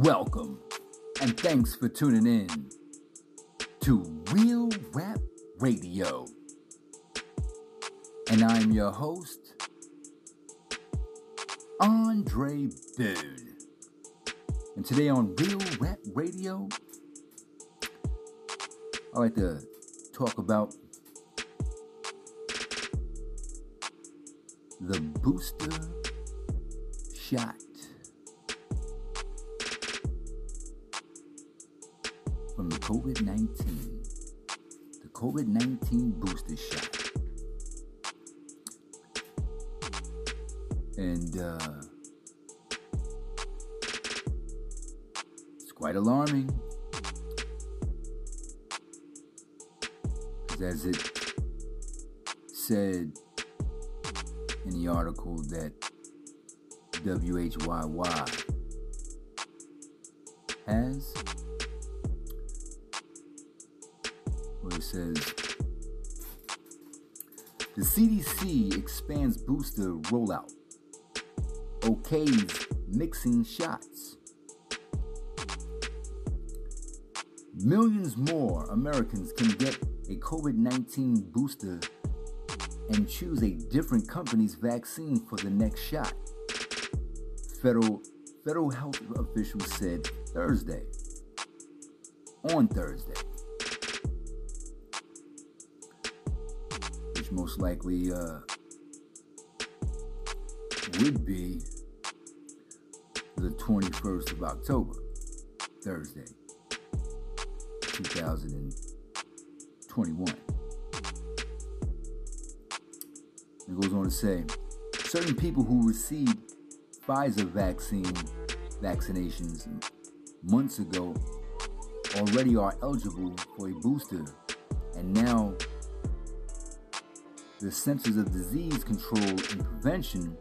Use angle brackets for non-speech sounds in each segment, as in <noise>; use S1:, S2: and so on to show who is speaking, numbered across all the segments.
S1: Welcome, and thanks for tuning in to Real Rap Radio. And I'm your host, Andre Boone. And today on Real Rap Radio, I like to talk about the booster shot. From the COVID 19, the COVID 19 booster shot. And uh, it's quite alarming. As it said in the article that WHYY has, CDC expands booster rollout, okays mixing shots. Millions more Americans can get a COVID 19 booster and choose a different company's vaccine for the next shot. Federal federal health officials said Thursday. On Thursday. Most likely uh, would be the 21st of October, Thursday, 2021. It goes on to say certain people who received Pfizer vaccine vaccinations months ago already are eligible for a booster, and now the Centers of Disease Control and Prevention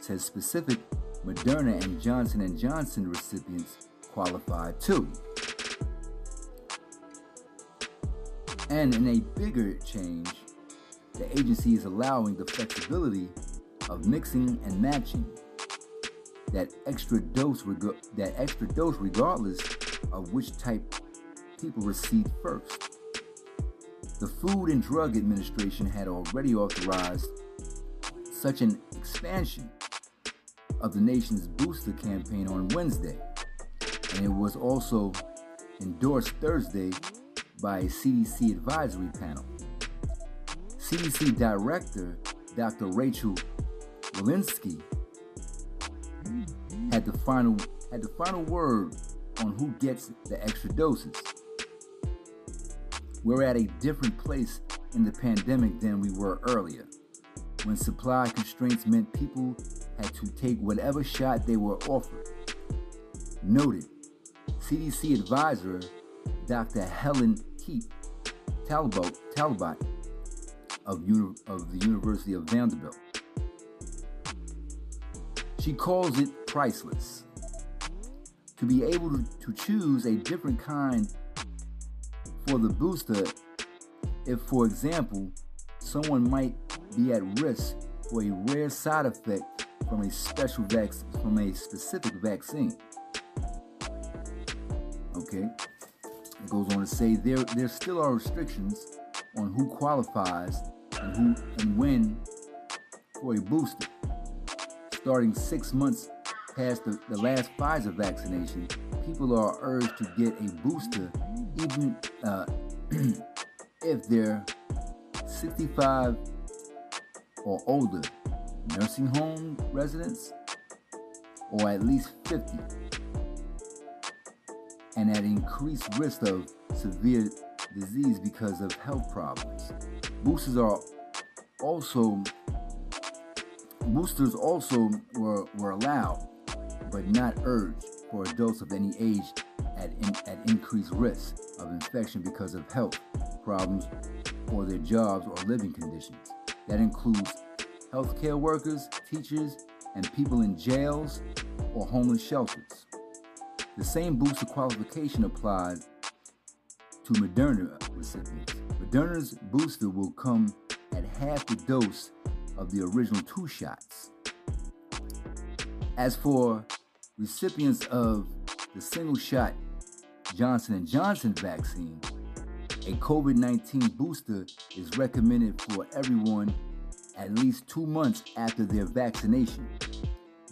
S1: says specific Moderna and Johnson & Johnson recipients qualify too. And in a bigger change, the agency is allowing the flexibility of mixing and matching that extra dose reg- that extra dose regardless of which type people receive first. The Food and Drug Administration had already authorized such an expansion of the nation's booster campaign on Wednesday, and it was also endorsed Thursday by a CDC advisory panel. CDC Director Dr. Rachel Walensky had the final had the final word on who gets the extra doses. We're at a different place in the pandemic than we were earlier, when supply constraints meant people had to take whatever shot they were offered. Noted CDC advisor Dr. Helen Keipp Talbot, Talbot of, uni- of the University of Vanderbilt. She calls it priceless. To be able to choose a different kind for the booster, if, for example, someone might be at risk for a rare side effect from a special vac- from a specific vaccine. Okay. It goes on to say there there still are restrictions on who qualifies and who and when for a booster. Starting six months past the, the last Pfizer vaccination, people are urged to get a booster even uh, <clears throat> if they're 65 or older, nursing home residents, or at least 50, and at increased risk of severe disease because of health problems. Boosters are also boosters also were, were allowed, but not urged for adults of any age at, in, at increased risk of infection because of health problems or their jobs or living conditions. That includes healthcare workers, teachers, and people in jails or homeless shelters. The same booster qualification applies to Moderna recipients. Moderna's booster will come at half the dose of the original two shots. As for recipients of the single-shot Johnson & Johnson vaccine, a COVID-19 booster is recommended for everyone at least 2 months after their vaccination.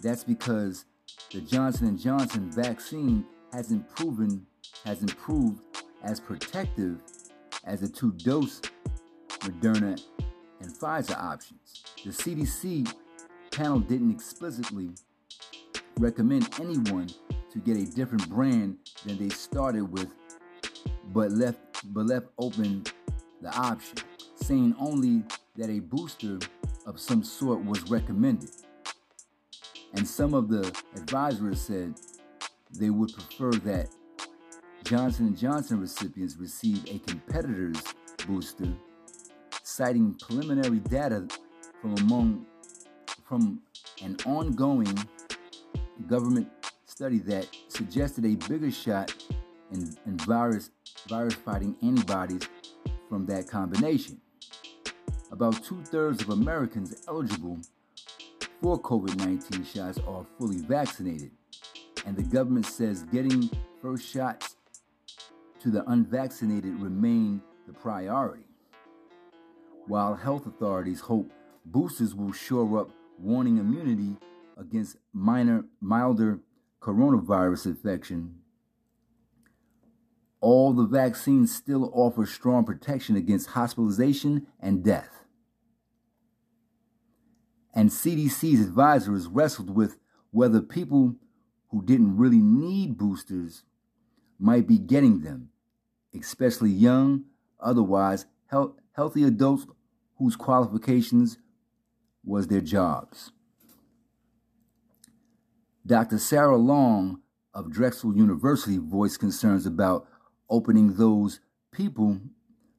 S1: That's because the Johnson & Johnson vaccine hasn't proven hasn't proved as protective as the two-dose Moderna and Pfizer options. The CDC panel didn't explicitly recommend anyone to get a different brand than they started with, but left but left open the option, saying only that a booster of some sort was recommended. And some of the advisors said they would prefer that Johnson & Johnson recipients receive a competitor's booster, citing preliminary data from among from an ongoing government study that suggested a bigger shot in, in virus virus fighting antibodies from that combination. About two thirds of Americans eligible for COVID 19 shots are fully vaccinated, and the government says getting first shots to the unvaccinated remain the priority. While health authorities hope boosters will shore up warning immunity against minor milder coronavirus infection, all the vaccines still offer strong protection against hospitalization and death. And CDC's advisors wrestled with whether people who didn't really need boosters might be getting them, especially young, otherwise health, healthy adults whose qualifications was their jobs. Dr. Sarah Long of Drexel University voiced concerns about opening those people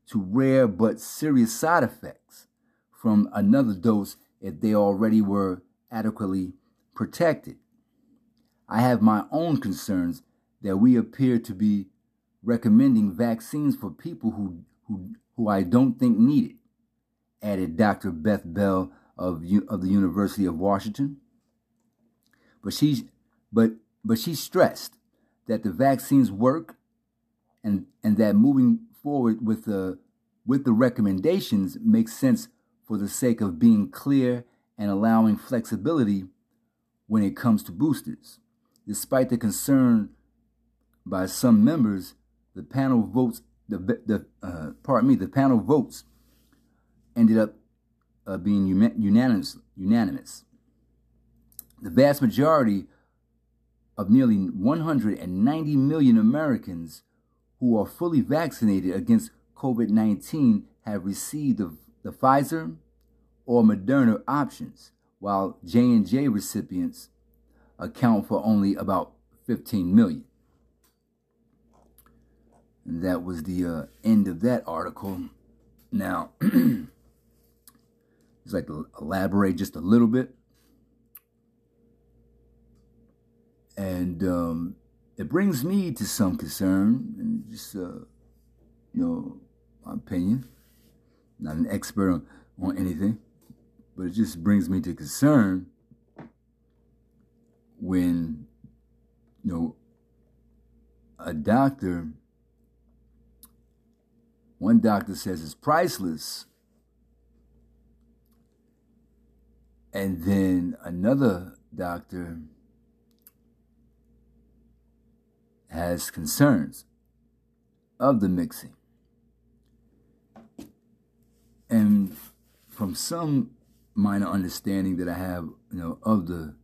S1: to rare but serious side effects from another dose if they already were adequately protected. I have my own concerns that we appear to be recommending vaccines for people who, who, who I don't think need it, added Dr. Beth Bell of, of the University of Washington. But she, but, but she stressed that the vaccines work and, and that moving forward with the, with the recommendations makes sense for the sake of being clear and allowing flexibility when it comes to boosters. Despite the concern by some members, the panel votes the the uh, pardon me the panel votes ended up uh, being unanimous unanimous. The vast majority of nearly 190 million Americans who are fully vaccinated against COVID-19 have received the the Pfizer or Moderna options, while J&J recipients account for only about 15 million. And that was the uh, end of that article. Now, <clears throat> just like to elaborate just a little bit. And um, it brings me to some concern, and just, uh, you know, my opinion. Not an expert on, on anything, but it just brings me to concern when, you know, a doctor, one doctor says it's priceless, and then another doctor has concerns of the mixing. And from some minor understanding that I have, you know, of the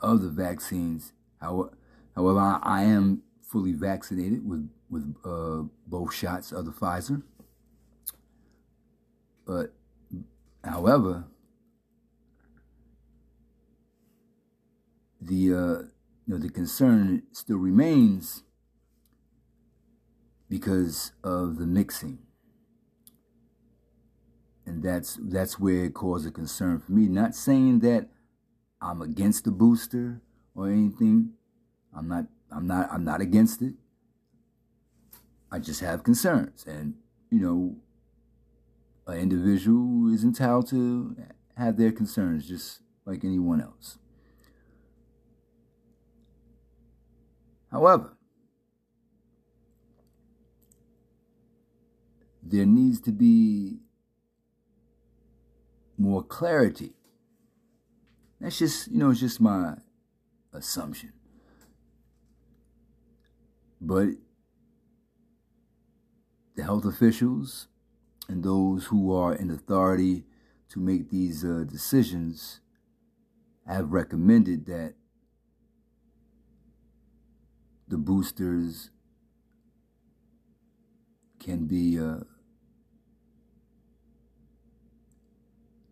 S1: of the vaccines, however, however I, I am fully vaccinated with with uh, both shots of the Pfizer. But, however, the uh, you know the concern still remains because of the mixing and that's that's where it caused a concern for me. Not saying that I'm against the booster or anything. I'm not. I'm not. I'm not against it. I just have concerns, and you know, an individual is entitled to have their concerns just like anyone else. However, there needs to be more clarity. That's just, you know, it's just my assumption. But the health officials and those who are in authority to make these uh, decisions have recommended that the boosters can be uh,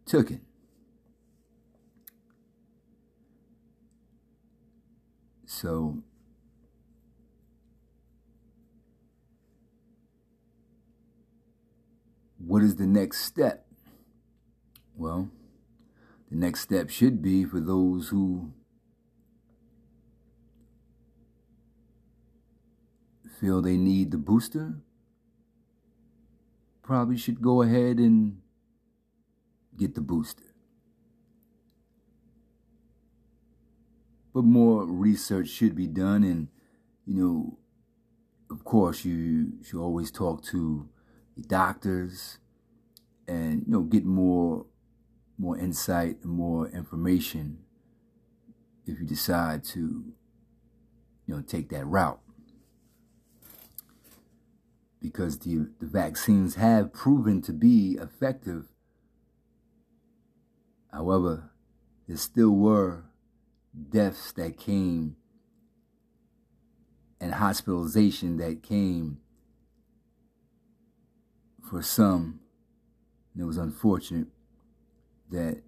S1: taken. So, what is the next step? Well, the next step should be for those who feel they need the booster, probably should go ahead and get the booster. But more research should be done, and you know, of course, you should always talk to doctors and you know get more more insight and more information if you decide to you know take that route because the, the vaccines have proven to be effective however there still were deaths that came and hospitalization that came for some and it was unfortunate that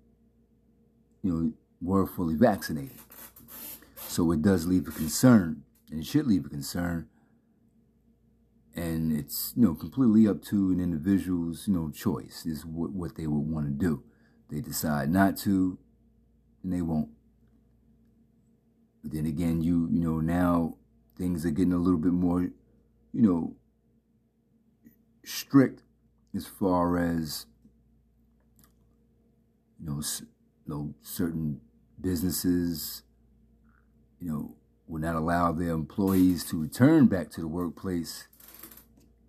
S1: you know were fully vaccinated. So it does leave a concern, and it should leave a concern. And it's you know completely up to an individual's you know choice is what, what they would want to do. They decide not to, and they won't. But then again, you you know now things are getting a little bit more, you know, strict as far as you know, you know, certain businesses, you know, will not allow their employees to return back to the workplace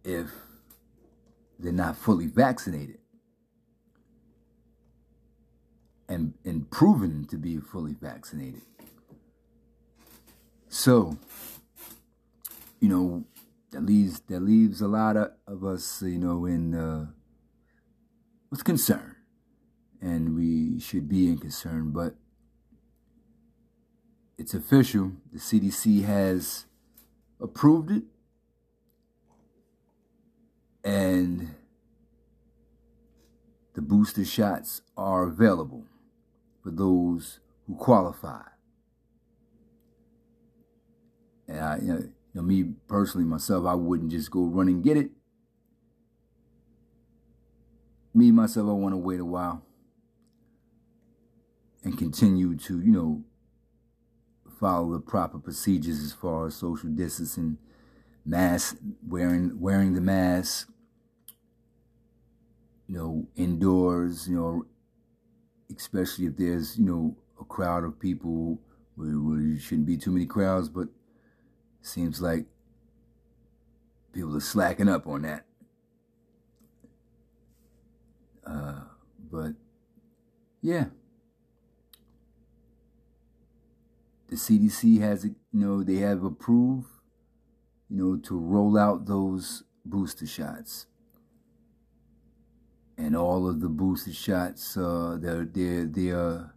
S1: if they're not fully vaccinated and, and proven to be fully vaccinated. So, you know, that leaves that leaves a lot of, of us, you know, in uh, with concern and we should be in concern, but it's official. The CDC has approved it, and the booster shots are available for those who qualify. And I, you know, me personally, myself, I wouldn't just go run and get it. Me myself, I want to wait a while and continue to, you know, follow the proper procedures as far as social distancing, mask wearing wearing the mask, you know, indoors, you know, especially if there's, you know, a crowd of people where, there shouldn't be too many crowds, but seems like people are slacking up on that. Uh, but yeah. the CDC has, you know, they have approved, you know, to roll out those booster shots. And all of the booster shots, uh, they're, they're, they are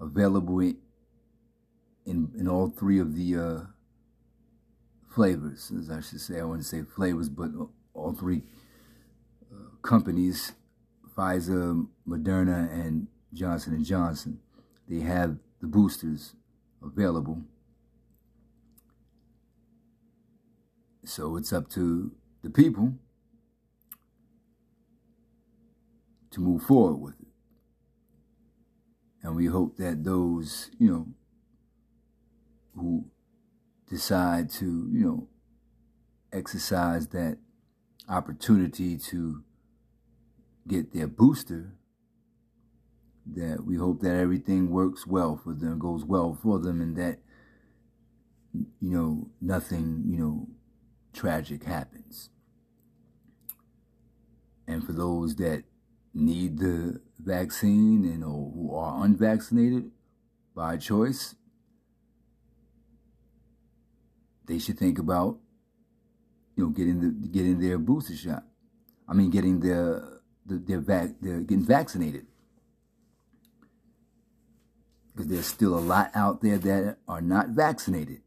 S1: available in, in, in all three of the uh, flavors, as I should say. I wouldn't say flavors, but all three uh, companies, Pfizer, Moderna, and Johnson & Johnson, they have the boosters available. So it's up to the people to move forward with it. And we hope that those, you know, who decide to, you know, exercise that opportunity to get their booster that we hope that everything works well for them, goes well for them, and that, you know, nothing, you know, tragic happens. And for those that need the vaccine and or who are unvaccinated by choice, they should think about you know getting the getting their booster shot. I mean, getting their the, their vac getting vaccinated because there's still a lot out there that are not vaccinated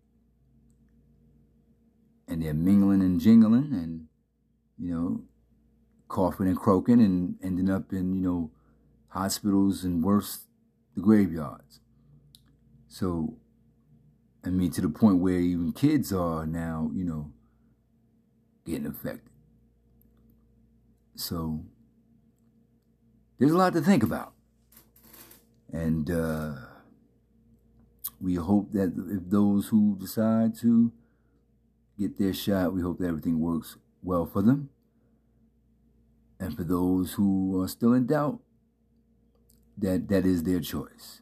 S1: and they're mingling and jingling and you know coughing and croaking and ending up in you know hospitals and worse the graveyards. So i mean to the point where even kids are now you know getting affected. So there's a lot to think about. And uh we hope that if those who decide to get their shot, we hope that everything works well for them. And for those who are still in doubt, that that is their choice.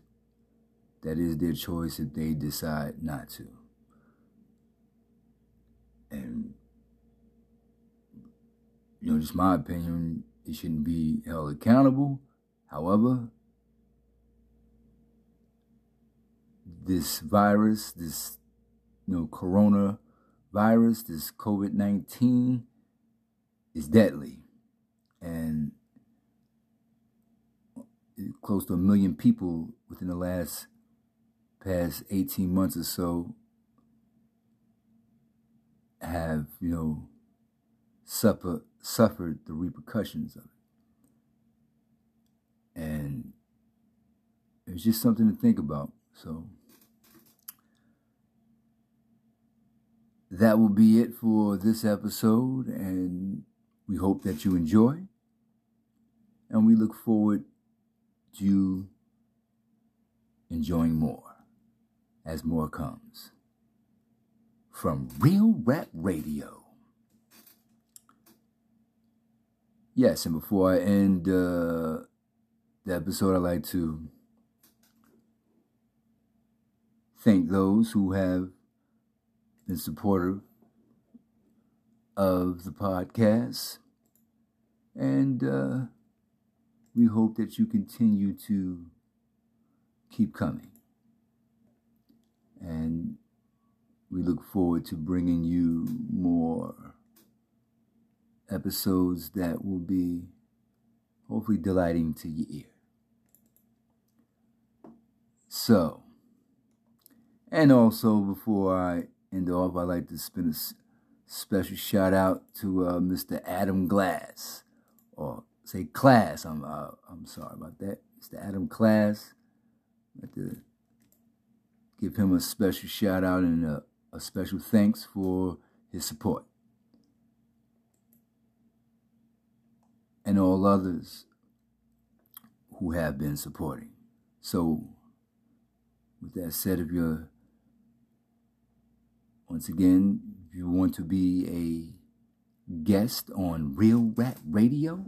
S1: That is their choice if they decide not to. And you know, just my opinion, it shouldn't be held accountable. However, this virus, this you know corona virus, this COVID nineteen, is deadly, and close to a million people within the last past eighteen months or so have you know suffer suffered the repercussions of it, and it's just something to think about. So. that will be it for this episode, and we hope that you enjoy. And we look forward to enjoying more as more comes from Real Rap Radio. Yes, and before I end uh, the episode, I'd like to thank those who have been supportive of the podcast. And uh, we hope that you continue to keep coming. And we look forward to bringing you more episodes that will be hopefully delighting to your ear. So, and also before I end off, I'd like to spend a special shout out to uh, Mr. Adam Glass, or say Class. I'm uh, I'm sorry about that, Mr. Adam Class. I'd like to give him a special shout out and a, a special thanks for his support. And all others who have been supporting. So, with that said, if you're once again, if you want to be a guest on Real Rap Radio,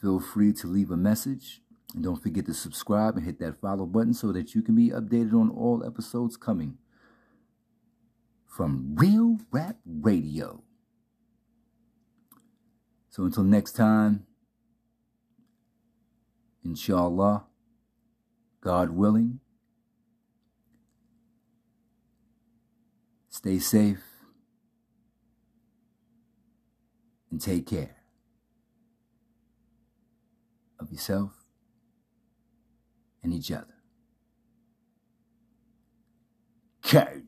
S1: feel free to leave a message. And don't forget to subscribe and hit that follow button so that you can be updated on all episodes coming from Real Rap Radio. So until next time, inshallah, God willing, Stay safe and take care of yourself and each other. Okay.